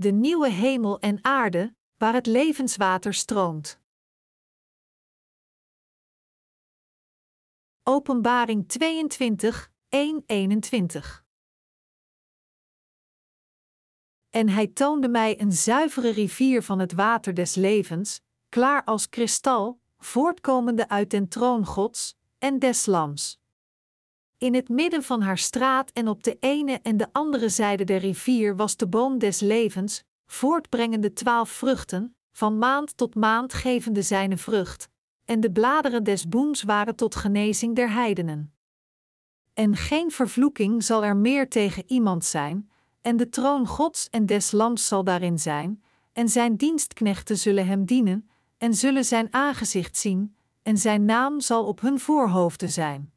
de nieuwe hemel en aarde, waar het levenswater stroomt. Openbaring 22, 1, 21 En hij toonde mij een zuivere rivier van het water des levens, klaar als kristal, voortkomende uit den troon Gods en des Lams. In het midden van haar straat en op de ene en de andere zijde der rivier was de boom des levens, voortbrengende twaalf vruchten, van maand tot maand gevende zijne vrucht, en de bladeren des boems waren tot genezing der heidenen. En geen vervloeking zal er meer tegen iemand zijn, en de troon Gods en des Lams zal daarin zijn, en zijn dienstknechten zullen hem dienen, en zullen zijn aangezicht zien, en zijn naam zal op hun voorhoofden zijn.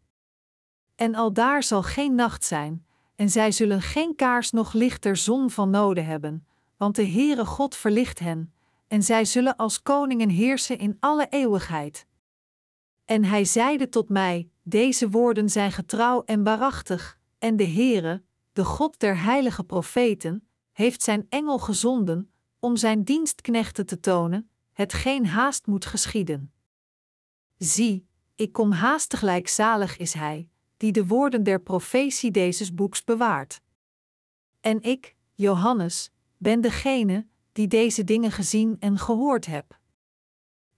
En aldaar zal geen nacht zijn, en zij zullen geen kaars noch licht der zon van noden hebben, want de Heere God verlicht hen, en zij zullen als koningen heersen in alle eeuwigheid. En hij zeide tot mij: Deze woorden zijn getrouw en waarachtig, en de Heere, de God der heilige profeten, heeft zijn engel gezonden om zijn dienstknechten te tonen, hetgeen haast moet geschieden. Zie, ik kom haastiglijk zalig is hij, die de woorden der profetie deze boeks bewaart. En ik, Johannes, ben degene die deze dingen gezien en gehoord heb.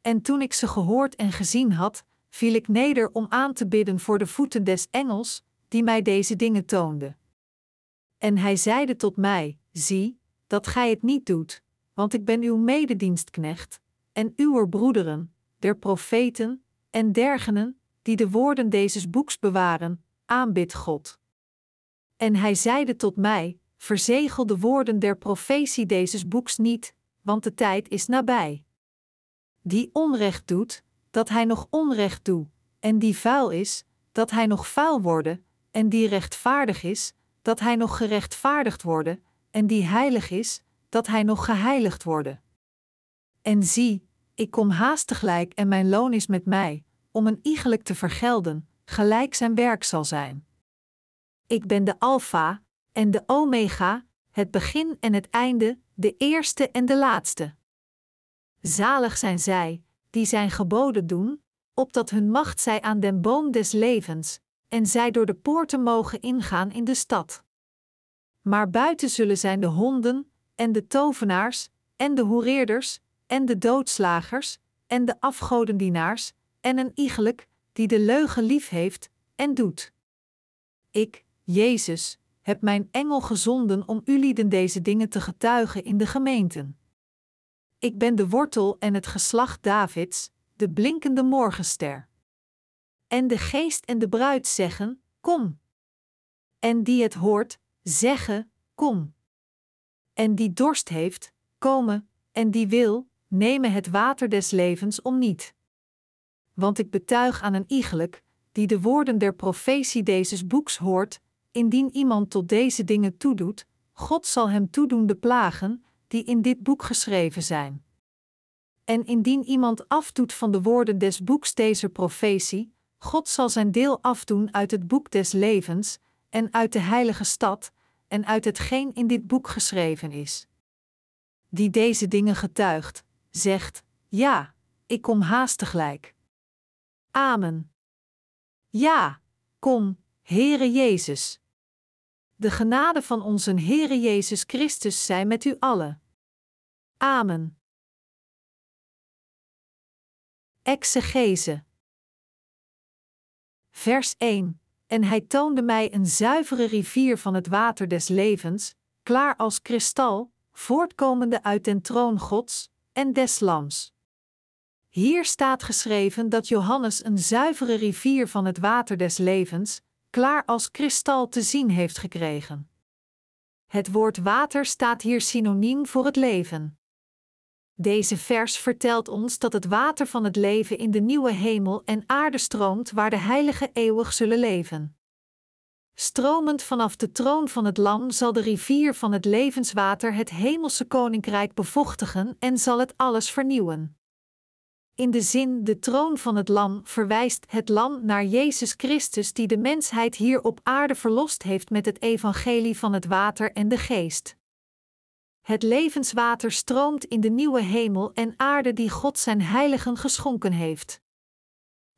En toen ik ze gehoord en gezien had, viel ik neder om aan te bidden voor de voeten des engels, die mij deze dingen toonde. En hij zeide tot mij: Zie, dat gij het niet doet, want ik ben uw mededienstknecht, en uwer broederen, der profeten, en dergenen, die de woorden deze boeks bewaren, aanbid God. En hij zeide tot mij: Verzegel de woorden der profetie deze boeks niet, want de tijd is nabij. Die onrecht doet, dat hij nog onrecht doe, en die vuil is, dat hij nog vuil worde, en die rechtvaardig is, dat hij nog gerechtvaardigd worde, en die heilig is, dat hij nog geheiligd worde. En zie, ik kom haastiglijk en mijn loon is met mij, om een iegelijk te vergelden, gelijk zijn werk zal zijn. Ik ben de Alpha en de Omega, het begin en het einde, de eerste en de laatste. Zalig zijn zij, die zijn geboden doen, opdat hun macht zij aan den boom des levens, en zij door de poorten mogen ingaan in de stad. Maar buiten zullen zijn de honden, en de tovenaars, en de hoereerders, en de doodslagers, en de afgodendienaars, en een iegelijk, die de leugen lief heeft en doet. Ik, Jezus, heb mijn engel gezonden om ulieden deze dingen te getuigen in de gemeenten. Ik ben de wortel en het geslacht Davids, de blinkende morgenster. En de geest en de bruid zeggen: Kom. En die het hoort, zeggen: Kom. En die dorst heeft, komen, en die wil, nemen het water des levens om niet. Want ik betuig aan een iegelijk, die de woorden der profetie deze boeks hoort, indien iemand tot deze dingen toedoet, God zal hem toedoen de plagen, die in dit boek geschreven zijn. En indien iemand afdoet van de woorden des boeks deze profetie, God zal zijn deel afdoen uit het boek des levens, en uit de heilige stad, en uit hetgeen in dit boek geschreven is. Die deze dingen getuigt, zegt: Ja, ik kom haastiglijk. Amen. Ja, kom, Heere Jezus. De genade van onze Heere Jezus Christus zij met u allen. Amen. Exegese. Vers 1. En hij toonde mij een zuivere rivier van het water des levens, klaar als kristal, voortkomende uit den troon Gods en des Lams. Hier staat geschreven dat Johannes een zuivere rivier van het water des levens, klaar als kristal te zien heeft gekregen. Het woord water staat hier synoniem voor het leven. Deze vers vertelt ons dat het water van het leven in de nieuwe hemel en aarde stroomt waar de heiligen eeuwig zullen leven. Stromend vanaf de troon van het Lam zal de rivier van het levenswater het hemelse koninkrijk bevochtigen en zal het alles vernieuwen. In de zin de troon van het Lam verwijst het Lam naar Jezus Christus die de mensheid hier op aarde verlost heeft met het evangelie van het water en de geest. Het levenswater stroomt in de nieuwe hemel en aarde die God zijn heiligen geschonken heeft.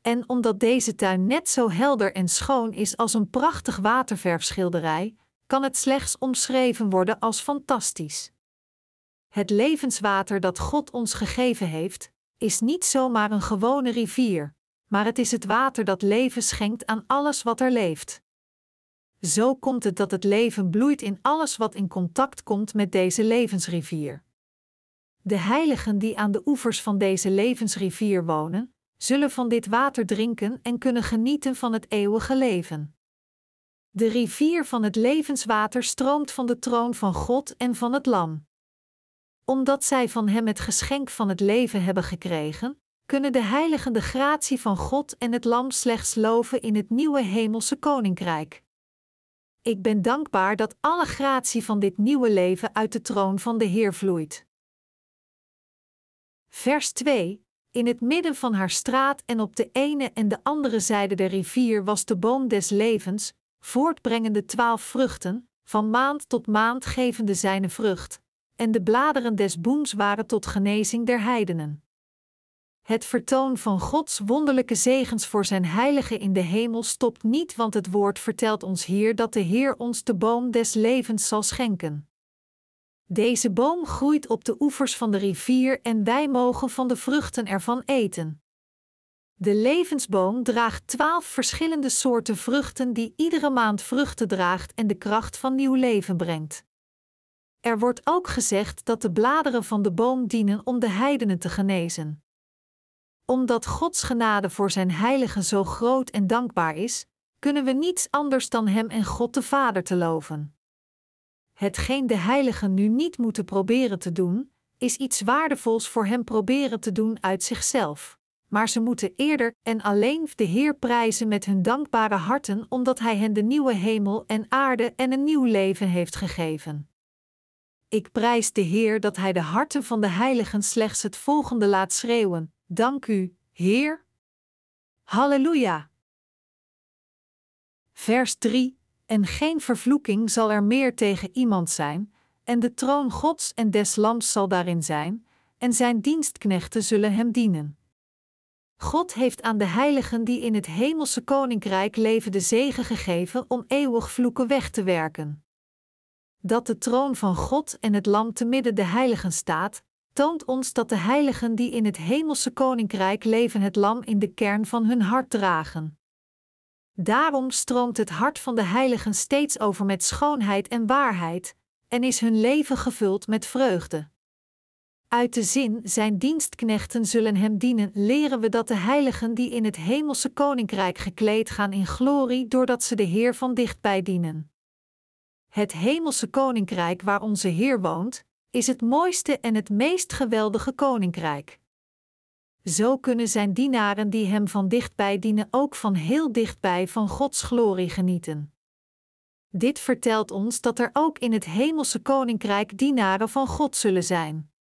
En omdat deze tuin net zo helder en schoon is als een prachtig waterverfschilderij, kan het slechts omschreven worden als fantastisch. Het levenswater dat God ons gegeven heeft, is niet zomaar een gewone rivier, maar het is het water dat leven schenkt aan alles wat er leeft. Zo komt het dat het leven bloeit in alles wat in contact komt met deze levensrivier. De heiligen die aan de oevers van deze levensrivier wonen, zullen van dit water drinken en kunnen genieten van het eeuwige leven. De rivier van het levenswater stroomt van de troon van God en van het Lam. Omdat zij van Hem het geschenk van het leven hebben gekregen, kunnen de heiligen de gratie van God en het Lam slechts loven in het nieuwe hemelse koninkrijk. Ik ben dankbaar dat alle gratie van dit nieuwe leven uit de troon van de Heer vloeit. Vers 2 In het midden van haar straat en op de ene en de andere zijde der rivier was de boom des levens, voortbrengende twaalf vruchten, van maand tot maand gevende zijne vrucht, en de bladeren des boems waren tot genezing der heidenen. Het vertoon van Gods wonderlijke zegens voor zijn heiligen in de hemel stopt niet, want het woord vertelt ons hier dat de Heer ons de boom des levens zal schenken. Deze boom groeit op de oevers van de rivier en wij mogen van de vruchten ervan eten. De levensboom draagt twaalf verschillende soorten vruchten die iedere maand vruchten draagt en de kracht van nieuw leven brengt. Er wordt ook gezegd dat de bladeren van de boom dienen om de heidenen te genezen omdat Gods genade voor zijn heiligen zo groot en dankbaar is, kunnen we niets anders dan Hem en God de Vader te loven. Hetgeen de heiligen nu niet moeten proberen te doen, is iets waardevols voor Hem proberen te doen uit zichzelf. Maar ze moeten eerder en alleen de Heer prijzen met hun dankbare harten, omdat Hij hen de nieuwe hemel en aarde en een nieuw leven heeft gegeven. Ik prijs de Heer dat Hij de harten van de heiligen slechts het volgende laat schreeuwen: Dank u, Heer. Halleluja. Vers 3: En geen vervloeking zal er meer tegen iemand zijn, en de troon Gods en des Lams zal daarin zijn, en zijn dienstknechten zullen hem dienen. God heeft aan de heiligen die in het hemelse koninkrijk leven de zegen gegeven om eeuwig vloeken weg te werken. Dat de troon van God en het Lam te midden de heiligen staat, toont ons dat de heiligen die in het hemelse koninkrijk leven het lam in de kern van hun hart dragen. Daarom stroomt het hart van de heiligen steeds over met schoonheid en waarheid, en is hun leven gevuld met vreugde. Uit de zin zijn dienstknechten zullen hem dienen, leren we dat de heiligen die in het hemelse koninkrijk gekleed gaan in glorie, doordat ze de Heer van dichtbij dienen. Het hemelse koninkrijk waar onze Heer woont, is het mooiste en het meest geweldige koninkrijk. Zo kunnen zijn dienaren die hem van dichtbij dienen ook van heel dichtbij van Gods glorie genieten. Dit vertelt ons dat er ook in het hemelse koninkrijk dienaren van God zullen zijn.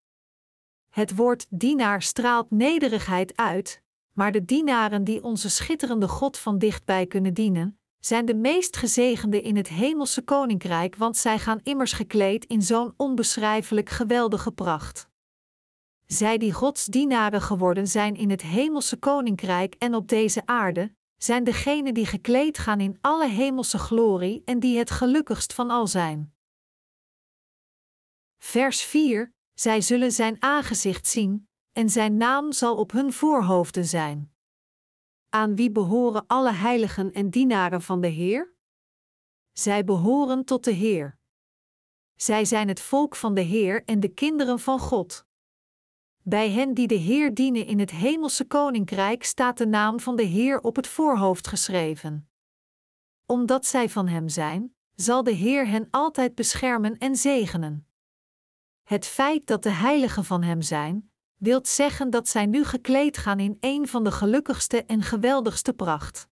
Het woord dienaar straalt nederigheid uit, maar de dienaren die onze schitterende God van dichtbij kunnen dienen, zijn de meest gezegende in het hemelse koninkrijk, want zij gaan immers gekleed in zo'n onbeschrijfelijk geweldige pracht. Zij die Gods dienaren geworden zijn in het hemelse koninkrijk en op deze aarde, zijn degenen die gekleed gaan in alle hemelse glorie en die het gelukkigst van al zijn. Vers 4: Zij zullen zijn aangezicht zien, en zijn naam zal op hun voorhoofden zijn. Aan wie behoren alle heiligen en dienaren van de Heer? Zij behoren tot de Heer. Zij zijn het volk van de Heer en de kinderen van God. Bij hen die de Heer dienen in het hemelse koninkrijk staat de naam van de Heer op het voorhoofd geschreven. Omdat zij van Hem zijn, zal de Heer hen altijd beschermen en zegenen. Het feit dat de heiligen van Hem zijn, wilt zeggen dat zij nu gekleed gaan in een van de gelukkigste en geweldigste pracht.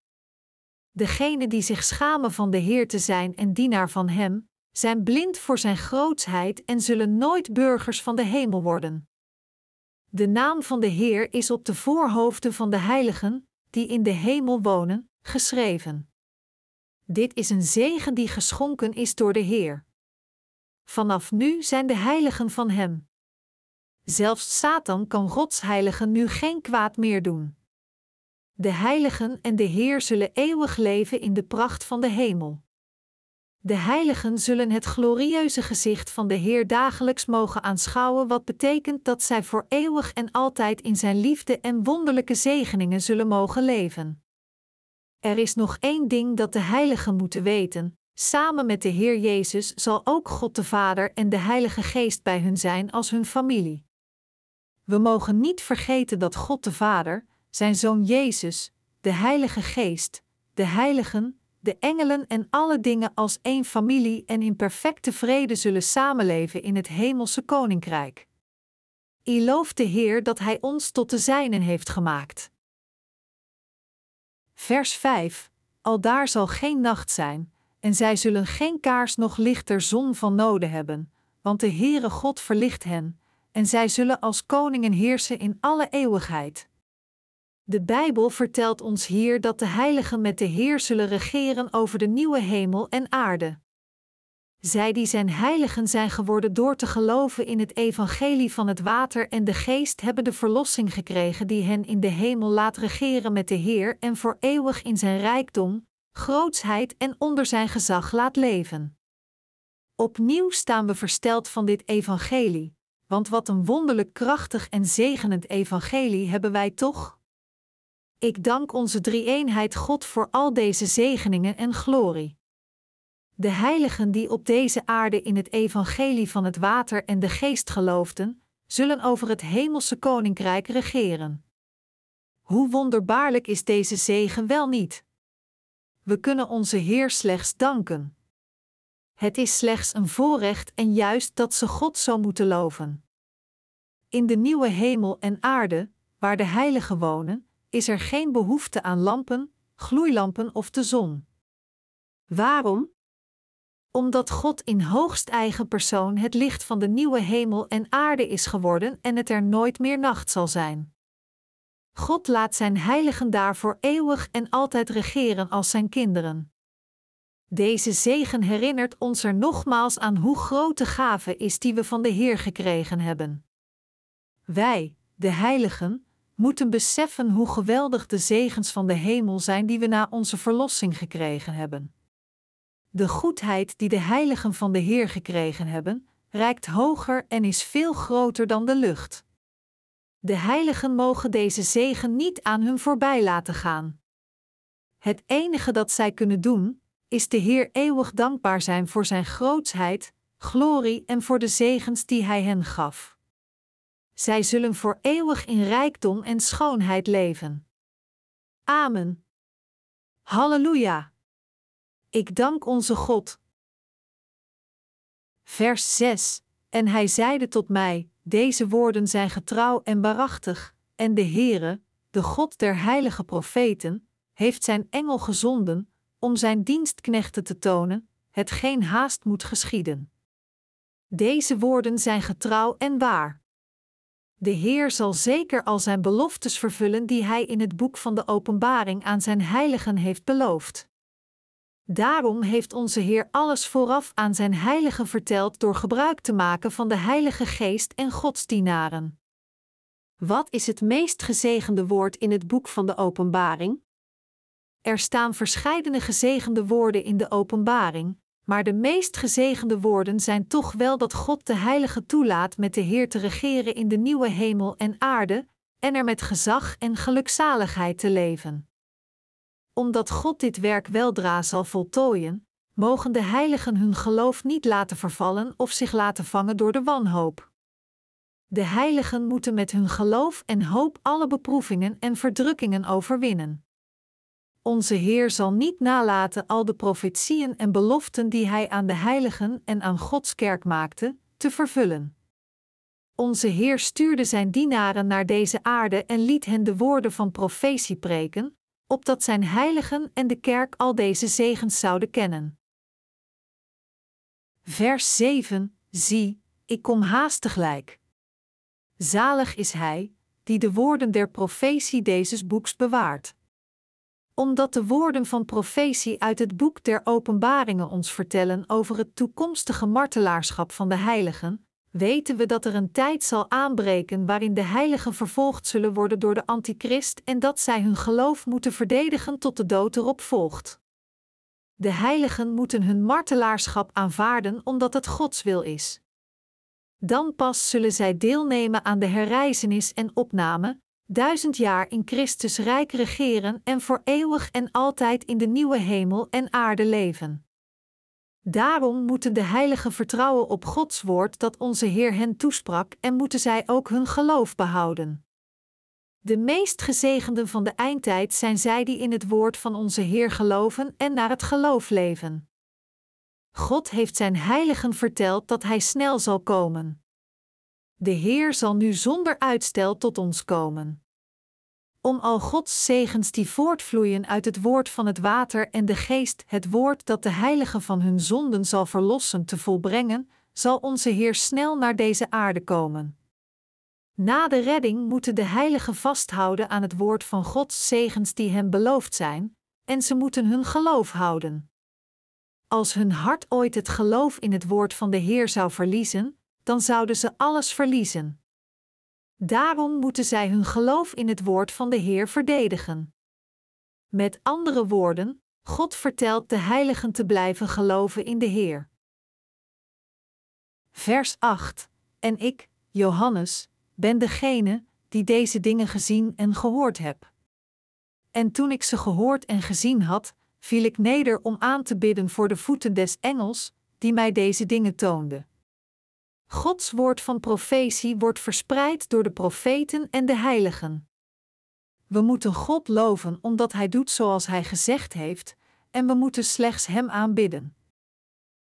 Degenen die zich schamen van de Heer te zijn en dienaar van Hem, zijn blind voor Zijn grootsheid en zullen nooit burgers van de hemel worden. De naam van de Heer is op de voorhoofden van de heiligen, die in de hemel wonen, geschreven. Dit is een zegen die geschonken is door de Heer. Vanaf nu zijn de heiligen van Hem. Zelfs Satan kan Gods heiligen nu geen kwaad meer doen. De heiligen en de Heer zullen eeuwig leven in de pracht van de hemel. De heiligen zullen het glorieuze gezicht van de Heer dagelijks mogen aanschouwen, wat betekent dat zij voor eeuwig en altijd in Zijn liefde en wonderlijke zegeningen zullen mogen leven. Er is nog één ding dat de heiligen moeten weten: samen met de Heer Jezus zal ook God de Vader en de Heilige Geest bij hun zijn als hun familie. We mogen niet vergeten dat God de Vader, zijn Zoon Jezus, de Heilige Geest, de heiligen, de engelen en alle dingen als één familie en in perfecte vrede zullen samenleven in het hemelse koninkrijk. I loof de Heer dat Hij ons tot de zijnen heeft gemaakt. Vers 5: Aldaar zal geen nacht zijn, en zij zullen geen kaars noch lichter zon van noden hebben, want de Heere God verlicht hen, en zij zullen als koningen heersen in alle eeuwigheid. De Bijbel vertelt ons hier dat de heiligen met de Heer zullen regeren over de nieuwe hemel en aarde. Zij die zijn heiligen zijn geworden door te geloven in het evangelie van het water en de geest hebben de verlossing gekregen die hen in de hemel laat regeren met de Heer en voor eeuwig in zijn rijkdom, grootsheid en onder zijn gezag laat leven. Opnieuw staan we versteld van dit evangelie, want wat een wonderlijk krachtig en zegenend evangelie hebben wij toch? Ik dank onze drie-eenheid God voor al deze zegeningen en glorie. De heiligen die op deze aarde in het evangelie van het water en de geest geloofden, zullen over het hemelse koninkrijk regeren. Hoe wonderbaarlijk is deze zegen wel niet? We kunnen onze Heer slechts danken. Het is slechts een voorrecht en juist dat ze God zo moeten loven. In de nieuwe hemel en aarde, waar de heiligen wonen, is er geen behoefte aan lampen, gloeilampen of de zon. Waarom? Omdat God in hoogst eigen persoon het licht van de nieuwe hemel en aarde is geworden en het er nooit meer nacht zal zijn. God laat zijn heiligen daarvoor eeuwig en altijd regeren als zijn kinderen. Deze zegen herinnert ons er nogmaals aan hoe groot de gave is die we van de Heer gekregen hebben. Wij, de heiligen, moeten beseffen hoe geweldig de zegens van de hemel zijn die we na onze verlossing gekregen hebben. De goedheid die de heiligen van de Heer gekregen hebben, reikt hoger en is veel groter dan de lucht. De heiligen mogen deze zegen niet aan hun voorbij laten gaan. Het enige dat zij kunnen doen, is de Heer eeuwig dankbaar zijn voor Zijn grootsheid, glorie en voor de zegens die Hij hen gaf. Zij zullen voor eeuwig in rijkdom en schoonheid leven. Amen. Halleluja. Ik dank onze God. Vers 6. En hij zeide tot mij: Deze woorden zijn getrouw en waarachtig, en de Heere, de God der heilige profeten, heeft zijn engel gezonden om zijn dienstknechten te tonen, hetgeen haast moet geschieden. Deze woorden zijn getrouw en waar. De Heer zal zeker al zijn beloftes vervullen die Hij in het boek van de Openbaring aan zijn heiligen heeft beloofd. Daarom heeft onze Heer alles vooraf aan zijn heiligen verteld door gebruik te maken van de Heilige Geest en Godsdienaren. Wat is het meest gezegende woord in het boek van de Openbaring? Er staan verscheidene gezegende woorden in de Openbaring, maar de meest gezegende woorden zijn toch wel dat God de Heilige toelaat met de Heer te regeren in de nieuwe hemel en aarde, en er met gezag en gelukzaligheid te leven. Omdat God dit werk weldra zal voltooien, mogen de heiligen hun geloof niet laten vervallen of zich laten vangen door de wanhoop. De heiligen moeten met hun geloof en hoop alle beproevingen en verdrukkingen overwinnen. Onze Heer zal niet nalaten al de profetieën en beloften die Hij aan de heiligen en aan Gods kerk maakte, te vervullen. Onze Heer stuurde Zijn dienaren naar deze aarde en liet hen de woorden van profetie preken, opdat Zijn heiligen en de kerk al deze zegens zouden kennen. Vers 7: Zie, ik kom haastiglijk. Zalig is hij, die de woorden der profetie deze boeks bewaart. Omdat de woorden van profetie uit het boek der Openbaringen ons vertellen over het toekomstige martelaarschap van de heiligen, weten we dat er een tijd zal aanbreken waarin de heiligen vervolgd zullen worden door de antichrist en dat zij hun geloof moeten verdedigen tot de dood erop volgt. De heiligen moeten hun martelaarschap aanvaarden omdat het Gods wil is. Dan pas zullen zij deelnemen aan de herrijzenis en opname, duizend jaar in Christus rijk regeren en voor eeuwig en altijd in de nieuwe hemel en aarde leven. Daarom moeten de heiligen vertrouwen op Gods woord dat onze Heer hen toesprak en moeten zij ook hun geloof behouden. De meest gezegenden van de eindtijd zijn zij die in het woord van onze Heer geloven en naar het geloof leven. God heeft zijn heiligen verteld dat Hij snel zal komen. De Heer zal nu zonder uitstel tot ons komen. Om al Gods zegens die voortvloeien uit het woord van het water en de geest, het woord dat de heiligen van hun zonden zal verlossen, te volbrengen, zal onze Heer snel naar deze aarde komen. Na de redding moeten de heiligen vasthouden aan het woord van Gods zegens die hen beloofd zijn, en ze moeten hun geloof houden. Als hun hart ooit het geloof in het woord van de Heer zou verliezen, dan zouden ze alles verliezen. Daarom moeten zij hun geloof in het woord van de Heer verdedigen. Met andere woorden, God vertelt de heiligen te blijven geloven in de Heer. Vers 8: En ik, Johannes, ben degene die deze dingen gezien en gehoord heb. En toen ik ze gehoord en gezien had, viel ik neder om aan te bidden voor de voeten des engels, die mij deze dingen toonde. Gods woord van profetie wordt verspreid door de profeten en de heiligen. We moeten God loven omdat Hij doet zoals Hij gezegd heeft, en we moeten slechts Hem aanbidden.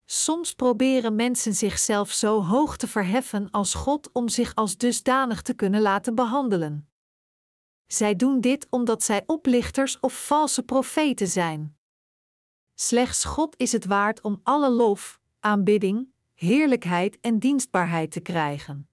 Soms proberen mensen zichzelf zo hoog te verheffen als God om zich als dusdanig te kunnen laten behandelen. Zij doen dit omdat zij oplichters of valse profeten zijn. Slechts God is het waard om alle lof, aanbidding, heerlijkheid en dienstbaarheid te krijgen.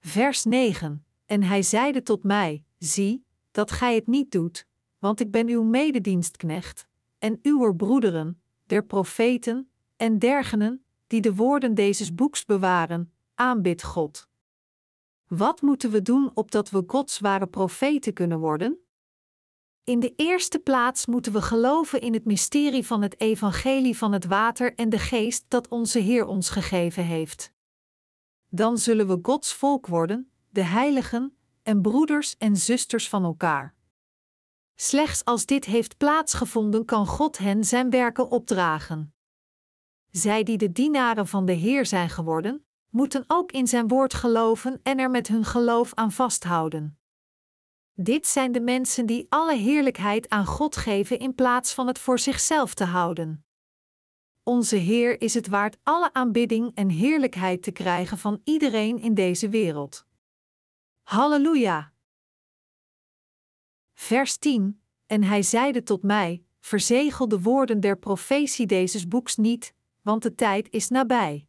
Vers 9: En hij zeide tot mij: Zie, dat gij het niet doet, want ik ben uw mededienstknecht, en uw broederen, der profeten, en dergenen, die de woorden deze boeks bewaren, aanbid God. Wat moeten we doen opdat we Gods ware profeten kunnen worden? In de eerste plaats moeten we geloven in het mysterie van het evangelie van het water en de geest dat onze Heer ons gegeven heeft. Dan zullen we Gods volk worden, de heiligen en broeders en zusters van elkaar. Slechts als dit heeft plaatsgevonden kan God hen zijn werken opdragen. Zij die de dienaren van de Heer zijn geworden, moeten ook in zijn woord geloven en er met hun geloof aan vasthouden. Dit zijn de mensen die alle heerlijkheid aan God geven in plaats van het voor zichzelf te houden. Onze Heer is het waard alle aanbidding en heerlijkheid te krijgen van iedereen in deze wereld. Halleluja! Vers 10: En hij zeide tot mij: Verzegel de woorden der profetie deze boeks niet, want de tijd is nabij.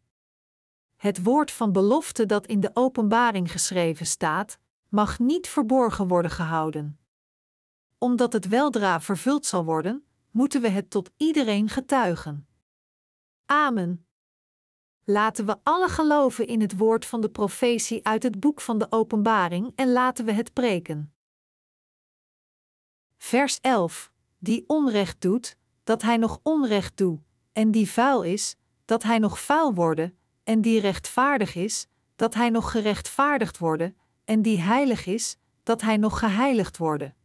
Het woord van belofte dat in de openbaring geschreven staat, mag niet verborgen worden gehouden. Omdat het weldra vervuld zal worden, moeten we het tot iedereen getuigen. Amen. Laten we alle geloven in het woord van de profetie uit het boek van de Openbaring en laten we het preken. Vers 11: Die onrecht doet, dat hij nog onrecht doet, en die vuil is, dat hij nog vuil worden, en die rechtvaardig is, dat hij nog gerechtvaardigd worden, en die heilig is, dat hij nog geheiligd worden.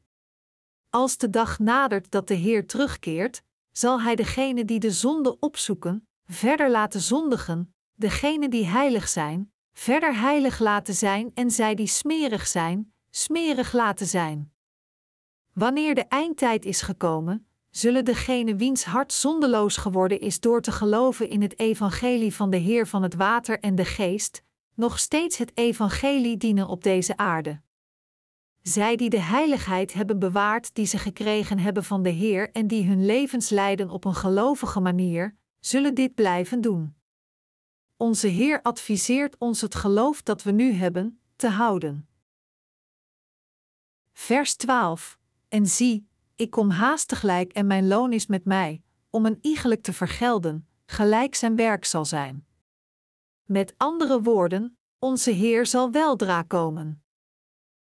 Als de dag nadert dat de Heer terugkeert, zal hij degene die de zonde opzoeken, verder laten zondigen, degene die heilig zijn, verder heilig laten zijn en zij die smerig zijn, smerig laten zijn. Wanneer de eindtijd is gekomen, zullen degene wiens hart zondeloos geworden is door te geloven in het evangelie van de Heer van het water en de geest, nog steeds het evangelie dienen op deze aarde. Zij die de heiligheid hebben bewaard die ze gekregen hebben van de Heer en die hun levens leiden op een gelovige manier, zullen dit blijven doen. Onze Heer adviseert ons het geloof dat we nu hebben, te houden. Vers 12: En zie, ik kom haastiglijk en mijn loon is met mij, om een iegelijk te vergelden, gelijk zijn werk zal zijn. Met andere woorden, onze Heer zal weldra komen.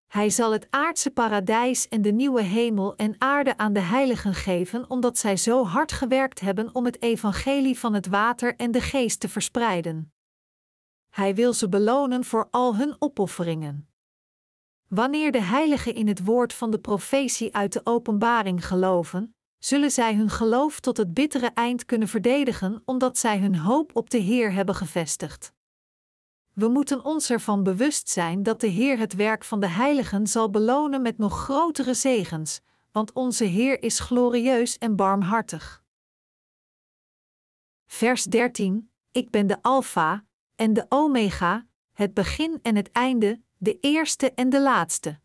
Hij zal het aardse paradijs en de nieuwe hemel en aarde aan de heiligen geven, omdat zij zo hard gewerkt hebben om het evangelie van het water en de geest te verspreiden. Hij wil ze belonen voor al hun opofferingen. Wanneer de heiligen in het woord van de profetie uit de openbaring geloven, zullen zij hun geloof tot het bittere eind kunnen verdedigen, omdat zij hun hoop op de Heer hebben gevestigd. We moeten ons ervan bewust zijn dat de Heer het werk van de heiligen zal belonen met nog grotere zegens, want onze Heer is glorieus en barmhartig. Vers 13: Ik ben de Alpha en de Omega, het begin en het einde, de eerste en de laatste.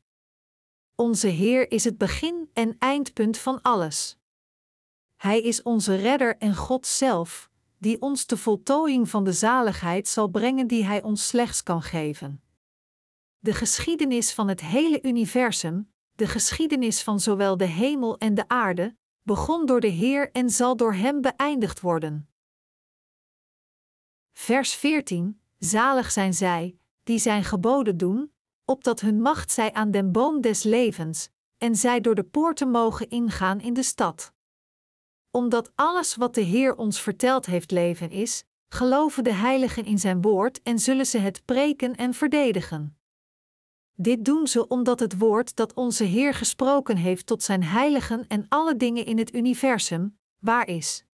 Onze Heer is het begin en eindpunt van alles. Hij is onze redder en God zelf, die ons de voltooiing van de zaligheid zal brengen die Hij ons slechts kan geven. De geschiedenis van het hele universum, de geschiedenis van zowel de hemel en de aarde, begon door de Heer en zal door Hem beëindigd worden. Vers 14: Zalig zijn zij, die Zijn geboden doen, opdat hun macht zij aan den boom des levens, en zij door de poorten mogen ingaan in de stad omdat alles wat de Heer ons verteld heeft leven is, geloven de heiligen in zijn woord en zullen ze het preken en verdedigen. Dit doen ze omdat het woord dat onze Heer gesproken heeft tot zijn heiligen en alle dingen in het universum, waar is.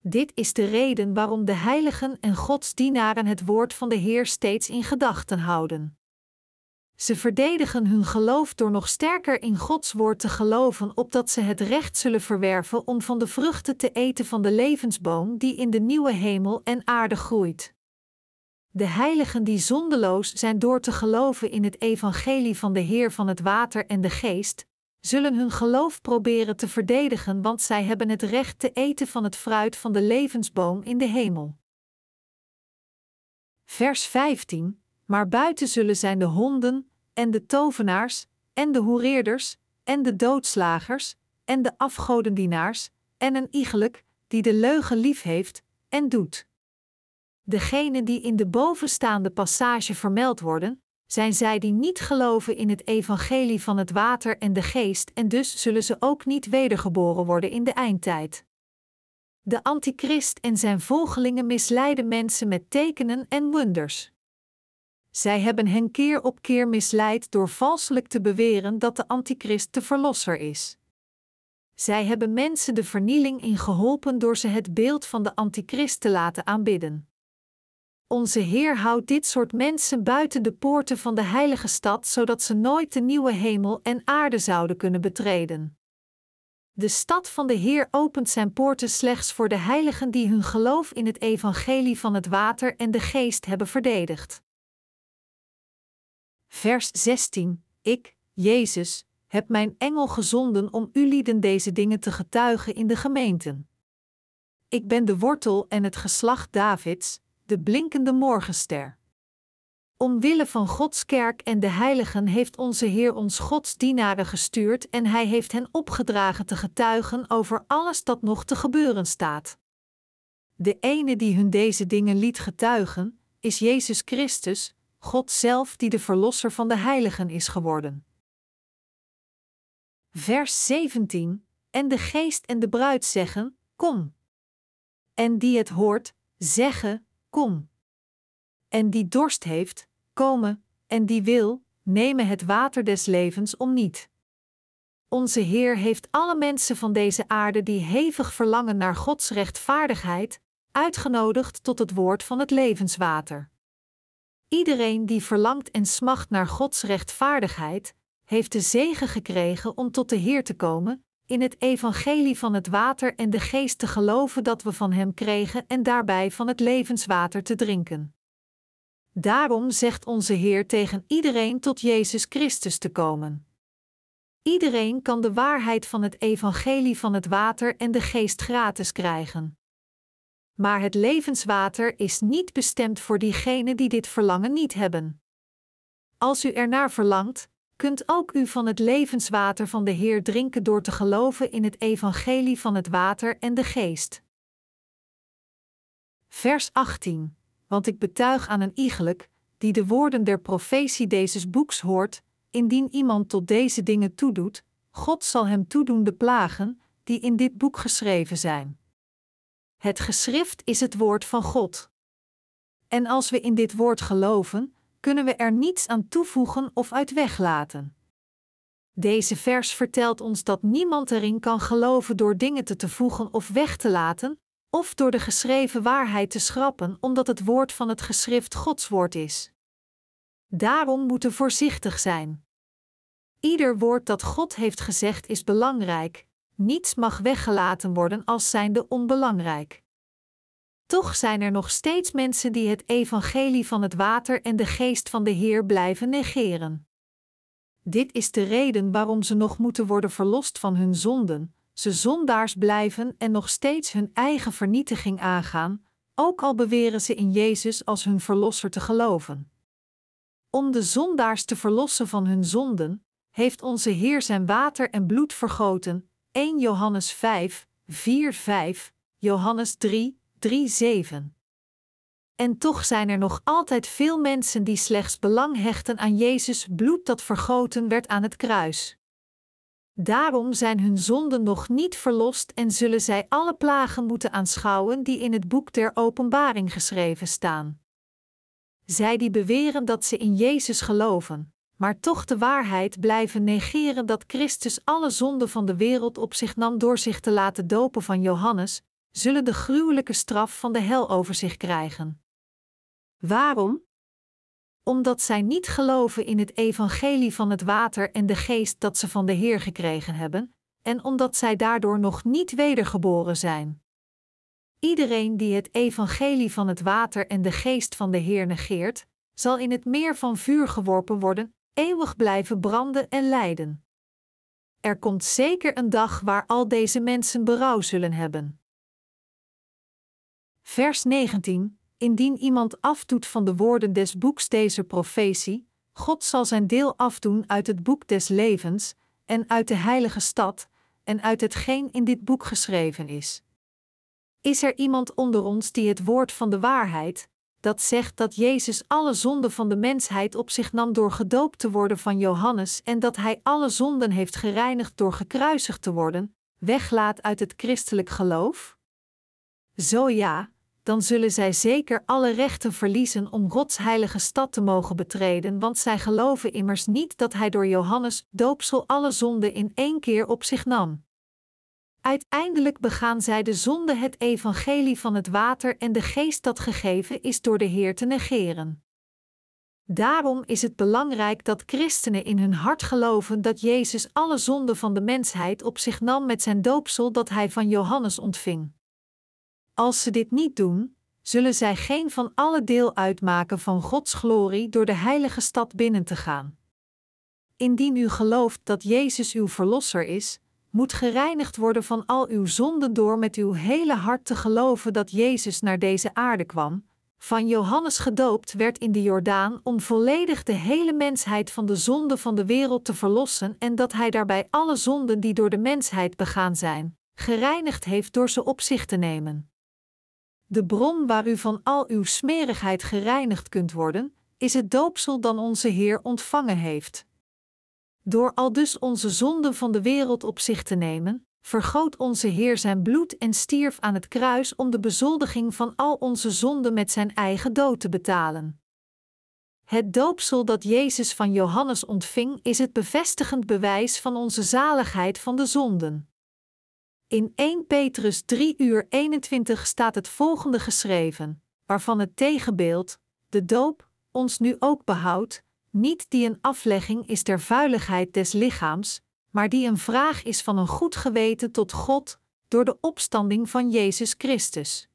Dit is de reden waarom de heiligen en Gods dienaren het woord van de Heer steeds in gedachten houden. Ze verdedigen hun geloof door nog sterker in Gods woord te geloven, opdat ze het recht zullen verwerven om van de vruchten te eten van de levensboom die in de nieuwe hemel en aarde groeit. De heiligen die zondeloos zijn door te geloven in het evangelie van de Heer van het water en de geest, zullen hun geloof proberen te verdedigen, want zij hebben het recht te eten van het fruit van de levensboom in de hemel. Vers 15 maar buiten zullen zijn de honden, en de tovenaars, en de hoereerders, en de doodslagers, en de afgodendienaars, en een iegelijk, die de leugen lief heeft, en doet. Degenen die in de bovenstaande passage vermeld worden, zijn zij die niet geloven in het evangelie van het water en de geest, en dus zullen ze ook niet wedergeboren worden in de eindtijd. De antichrist en zijn volgelingen misleiden mensen met tekenen en wonders. Zij hebben hen keer op keer misleid door valselijk te beweren dat de antichrist de verlosser is. Zij hebben mensen de vernieling in geholpen door ze het beeld van de antichrist te laten aanbidden. Onze Heer houdt dit soort mensen buiten de poorten van de heilige stad, zodat ze nooit de nieuwe hemel en aarde zouden kunnen betreden. De stad van de Heer opent zijn poorten slechts voor de heiligen die hun geloof in het evangelie van het water en de geest hebben verdedigd. Vers 16: Ik, Jezus, heb mijn engel gezonden om u lieden deze dingen te getuigen in de gemeenten. Ik ben de wortel en het geslacht Davids, de blinkende morgenster. Omwille van Gods kerk en de heiligen heeft onze Heer ons Gods dienaren gestuurd en Hij heeft hen opgedragen te getuigen over alles dat nog te gebeuren staat. De ene die hun deze dingen liet getuigen, is Jezus Christus, God zelf die de Verlosser van de heiligen is geworden. Vers 17: En de geest en de bruid zeggen: Kom. En die het hoort, zeggen: Kom. En die dorst heeft, komen, en die wil, nemen het water des levens om niet. Onze Heer heeft alle mensen van deze aarde die hevig verlangen naar Gods rechtvaardigheid, uitgenodigd tot het woord van het levenswater. Iedereen die verlangt en smacht naar Gods rechtvaardigheid, heeft de zegen gekregen om tot de Heer te komen, in het evangelie van het water en de geest te geloven dat we van Hem kregen en daarbij van het levenswater te drinken. Daarom zegt onze Heer tegen iedereen tot Jezus Christus te komen. Iedereen kan de waarheid van het evangelie van het water en de geest gratis krijgen maar het levenswater is niet bestemd voor diegenen die dit verlangen niet hebben. Als u ernaar verlangt, kunt ook u van het levenswater van de Heer drinken door te geloven in het evangelie van het water en de geest. Vers 18. Want ik betuig aan een iegelijk, die de woorden der profetie deze boeks hoort, indien iemand tot deze dingen toedoet, God zal hem toedoen de plagen, die in dit boek geschreven zijn. Het geschrift is het woord van God. En als we in dit woord geloven, kunnen we er niets aan toevoegen of uit weglaten. Deze vers vertelt ons dat niemand erin kan geloven door dingen te te voegen of weg te laten, of door de geschreven waarheid te schrappen, omdat het woord van het geschrift Gods woord is. Daarom moeten voorzichtig zijn. Ieder woord dat God heeft gezegd is belangrijk, niets mag weggelaten worden als zijnde onbelangrijk. Toch zijn er nog steeds mensen die het evangelie van het water en de geest van de Heer blijven negeren. Dit is de reden waarom ze nog moeten worden verlost van hun zonden, ze zondaars blijven en nog steeds hun eigen vernietiging aangaan, ook al beweren ze in Jezus als hun verlosser te geloven. Om de zondaars te verlossen van hun zonden, heeft onze Heer zijn water en bloed vergoten. 1 Johannes 5, 4, 5, Johannes 3, 3, 7. En toch zijn er nog altijd veel mensen die slechts belang hechten aan Jezus' bloed dat vergoten werd aan het kruis. Daarom zijn hun zonden nog niet verlost en zullen zij alle plagen moeten aanschouwen die in het boek der Openbaring geschreven staan. Zij die beweren dat ze in Jezus geloven, maar toch de waarheid blijven negeren dat Christus alle zonden van de wereld op zich nam door zich te laten dopen van Johannes, zullen de gruwelijke straf van de hel over zich krijgen. Waarom? Omdat zij niet geloven in het evangelie van het water en de geest dat ze van de Heer gekregen hebben, en omdat zij daardoor nog niet wedergeboren zijn. Iedereen die het evangelie van het water en de geest van de Heer negeert, zal in het meer van vuur geworpen worden, eeuwig blijven branden en lijden. Er komt zeker een dag waar al deze mensen berouw zullen hebben. Vers 19: Indien iemand afdoet van de woorden des boeks deze profetie, God zal zijn deel afdoen uit het boek des levens, en uit de heilige stad, en uit hetgeen in dit boek geschreven is. Is er iemand onder ons die het woord van de waarheid, dat zegt dat Jezus alle zonden van de mensheid op zich nam door gedoopt te worden van Johannes en dat hij alle zonden heeft gereinigd door gekruisigd te worden, weglaat uit het christelijk geloof? Zo ja, dan zullen zij zeker alle rechten verliezen om Gods heilige stad te mogen betreden, want zij geloven immers niet dat hij door Johannes doopsel alle zonden in één keer op zich nam. Uiteindelijk begaan zij de zonde het evangelie van het water en de geest dat gegeven is door de Heer te negeren. Daarom is het belangrijk dat christenen in hun hart geloven dat Jezus alle zonden van de mensheid op zich nam met zijn doopsel dat hij van Johannes ontving. Als ze dit niet doen, zullen zij geen van alle deel uitmaken van Gods glorie door de heilige stad binnen te gaan. Indien u gelooft dat Jezus uw verlosser is, moet gereinigd worden van al uw zonden door met uw hele hart te geloven dat Jezus naar deze aarde kwam, van Johannes gedoopt werd in de Jordaan om volledig de hele mensheid van de zonde van de wereld te verlossen en dat hij daarbij alle zonden die door de mensheid begaan zijn, gereinigd heeft door ze op zich te nemen. De bron waar u van al uw smerigheid gereinigd kunt worden, is het doopsel dan onze Heer ontvangen heeft. Door al dus onze zonden van de wereld op zich te nemen, vergoot onze Heer zijn bloed en stierf aan het kruis om de bezoldiging van al onze zonden met zijn eigen dood te betalen. Het doopsel dat Jezus van Johannes ontving is het bevestigend bewijs van onze zaligheid van de zonden. In 1 Petrus 3 uur 21 staat het volgende geschreven, waarvan het tegenbeeld, de doop, ons nu ook behoudt, niet die een aflegging is der vuiligheid des lichaams, maar die een vraag is van een goed geweten tot God door de opstanding van Jezus Christus.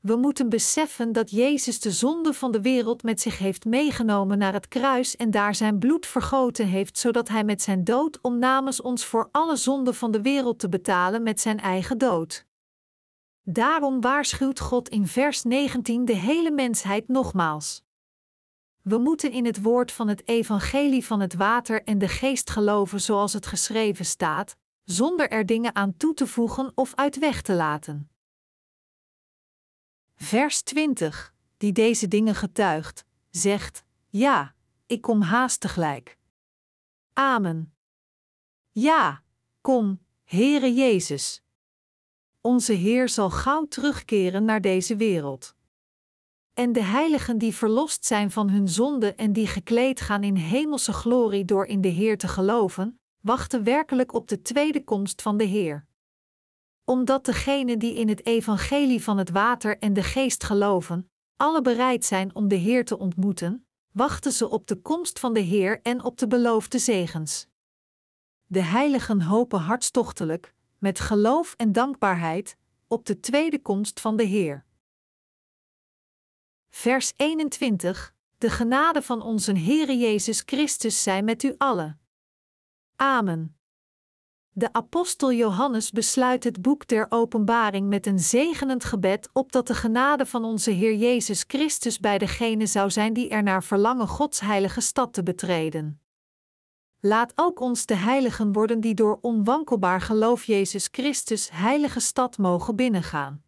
We moeten beseffen dat Jezus de zonde van de wereld met zich heeft meegenomen naar het kruis en daar zijn bloed vergoten heeft, zodat hij met zijn dood om namens ons voor alle zonden van de wereld te betalen met zijn eigen dood. Daarom waarschuwt God in vers 19 de hele mensheid nogmaals. We moeten in het woord van het evangelie van het water en de geest geloven zoals het geschreven staat, zonder er dingen aan toe te voegen of uit weg te laten. Vers 20, die deze dingen getuigt, zegt: Ja, ik kom haast tegelijk. Amen. Ja, kom, Heere Jezus. Onze Heer zal gauw terugkeren naar deze wereld. En de heiligen die verlost zijn van hun zonde en die gekleed gaan in hemelse glorie door in de Heer te geloven, wachten werkelijk op de tweede komst van de Heer. Omdat degenen die in het evangelie van het water en de geest geloven, alle bereid zijn om de Heer te ontmoeten, wachten ze op de komst van de Heer en op de beloofde zegens. De heiligen hopen hartstochtelijk, met geloof en dankbaarheid, op de tweede komst van de Heer. Vers 21: De genade van onze Heere Jezus Christus zij met u allen. Amen. De apostel Johannes besluit het boek der Openbaring met een zegenend gebed opdat de genade van onze Heer Jezus Christus bij degene zou zijn die er naar verlangen Gods heilige stad te betreden. Laat ook ons de heiligen worden die door onwankelbaar geloof Jezus Christus heilige stad mogen binnengaan.